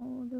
all the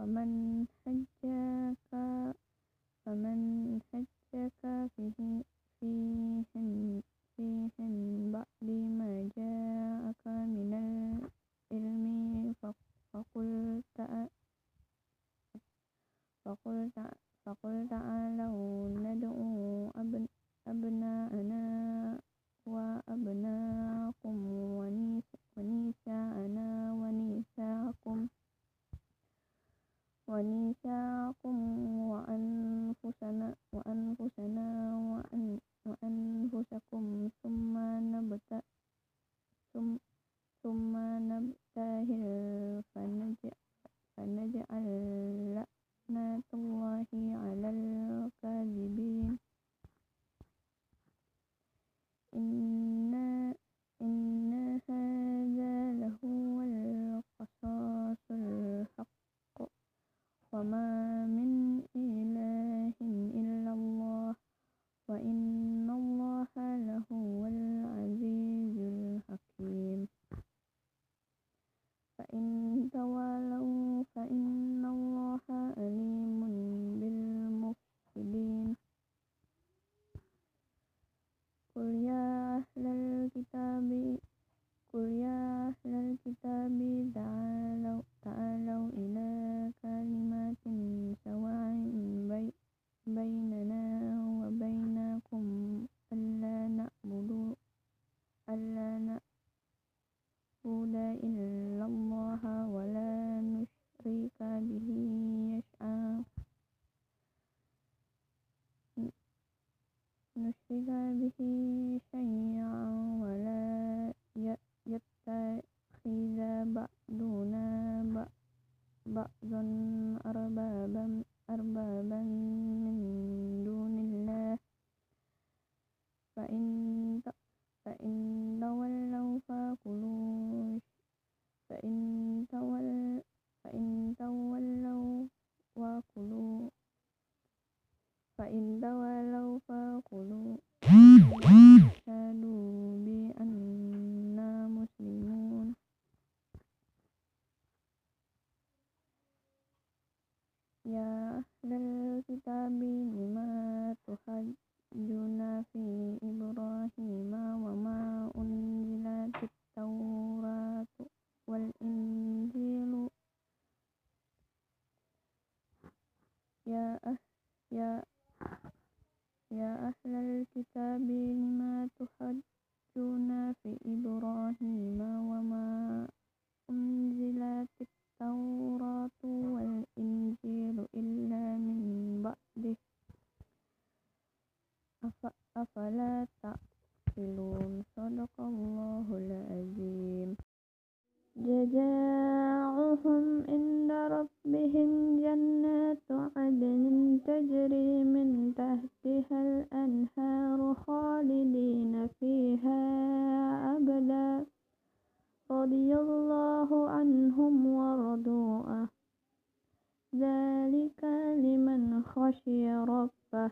فمن حجك فمن حجك فيه فيهن فيهن بعد ما جاءك من العلم. فقل فقل تعالوا ندعو أبناءنا وأبناءكم ونساءنا. ونساءكم وأنفسنا وأنفسنا وأنفسكم ثم نبتهل ثم نبتهل فنجعل لعنة الله على الكتاب تعالوا تعالوا إلى كلمات سواء بي بيننا وبينكم ألا نعبد ألا نعبد إلا الله ولا نشرك به شيئا. نشرك به شيئا ولا يتخذ بعضنا بعضا أربابا أربابا من دون الله فإن فإن تولوا فقولوا فإن تولوا فإن تولوا وقولوا فإن تولوا فقولوا يا أهل الكتاب لم تحجون في إبراهيم وما أنزلت التوراة والإنجيل. يا أهل يا يا أهل الكتاب لم تحجون في إبراهيم وما أفلا تأكلون؟ صدق الله العظيم. جزاؤهم عند ربهم جنات عدن تجري من تحتها الأنهار خالدين فيها أبدا. رضي الله عنهم ورضوا ذلك لمن خشي ربه.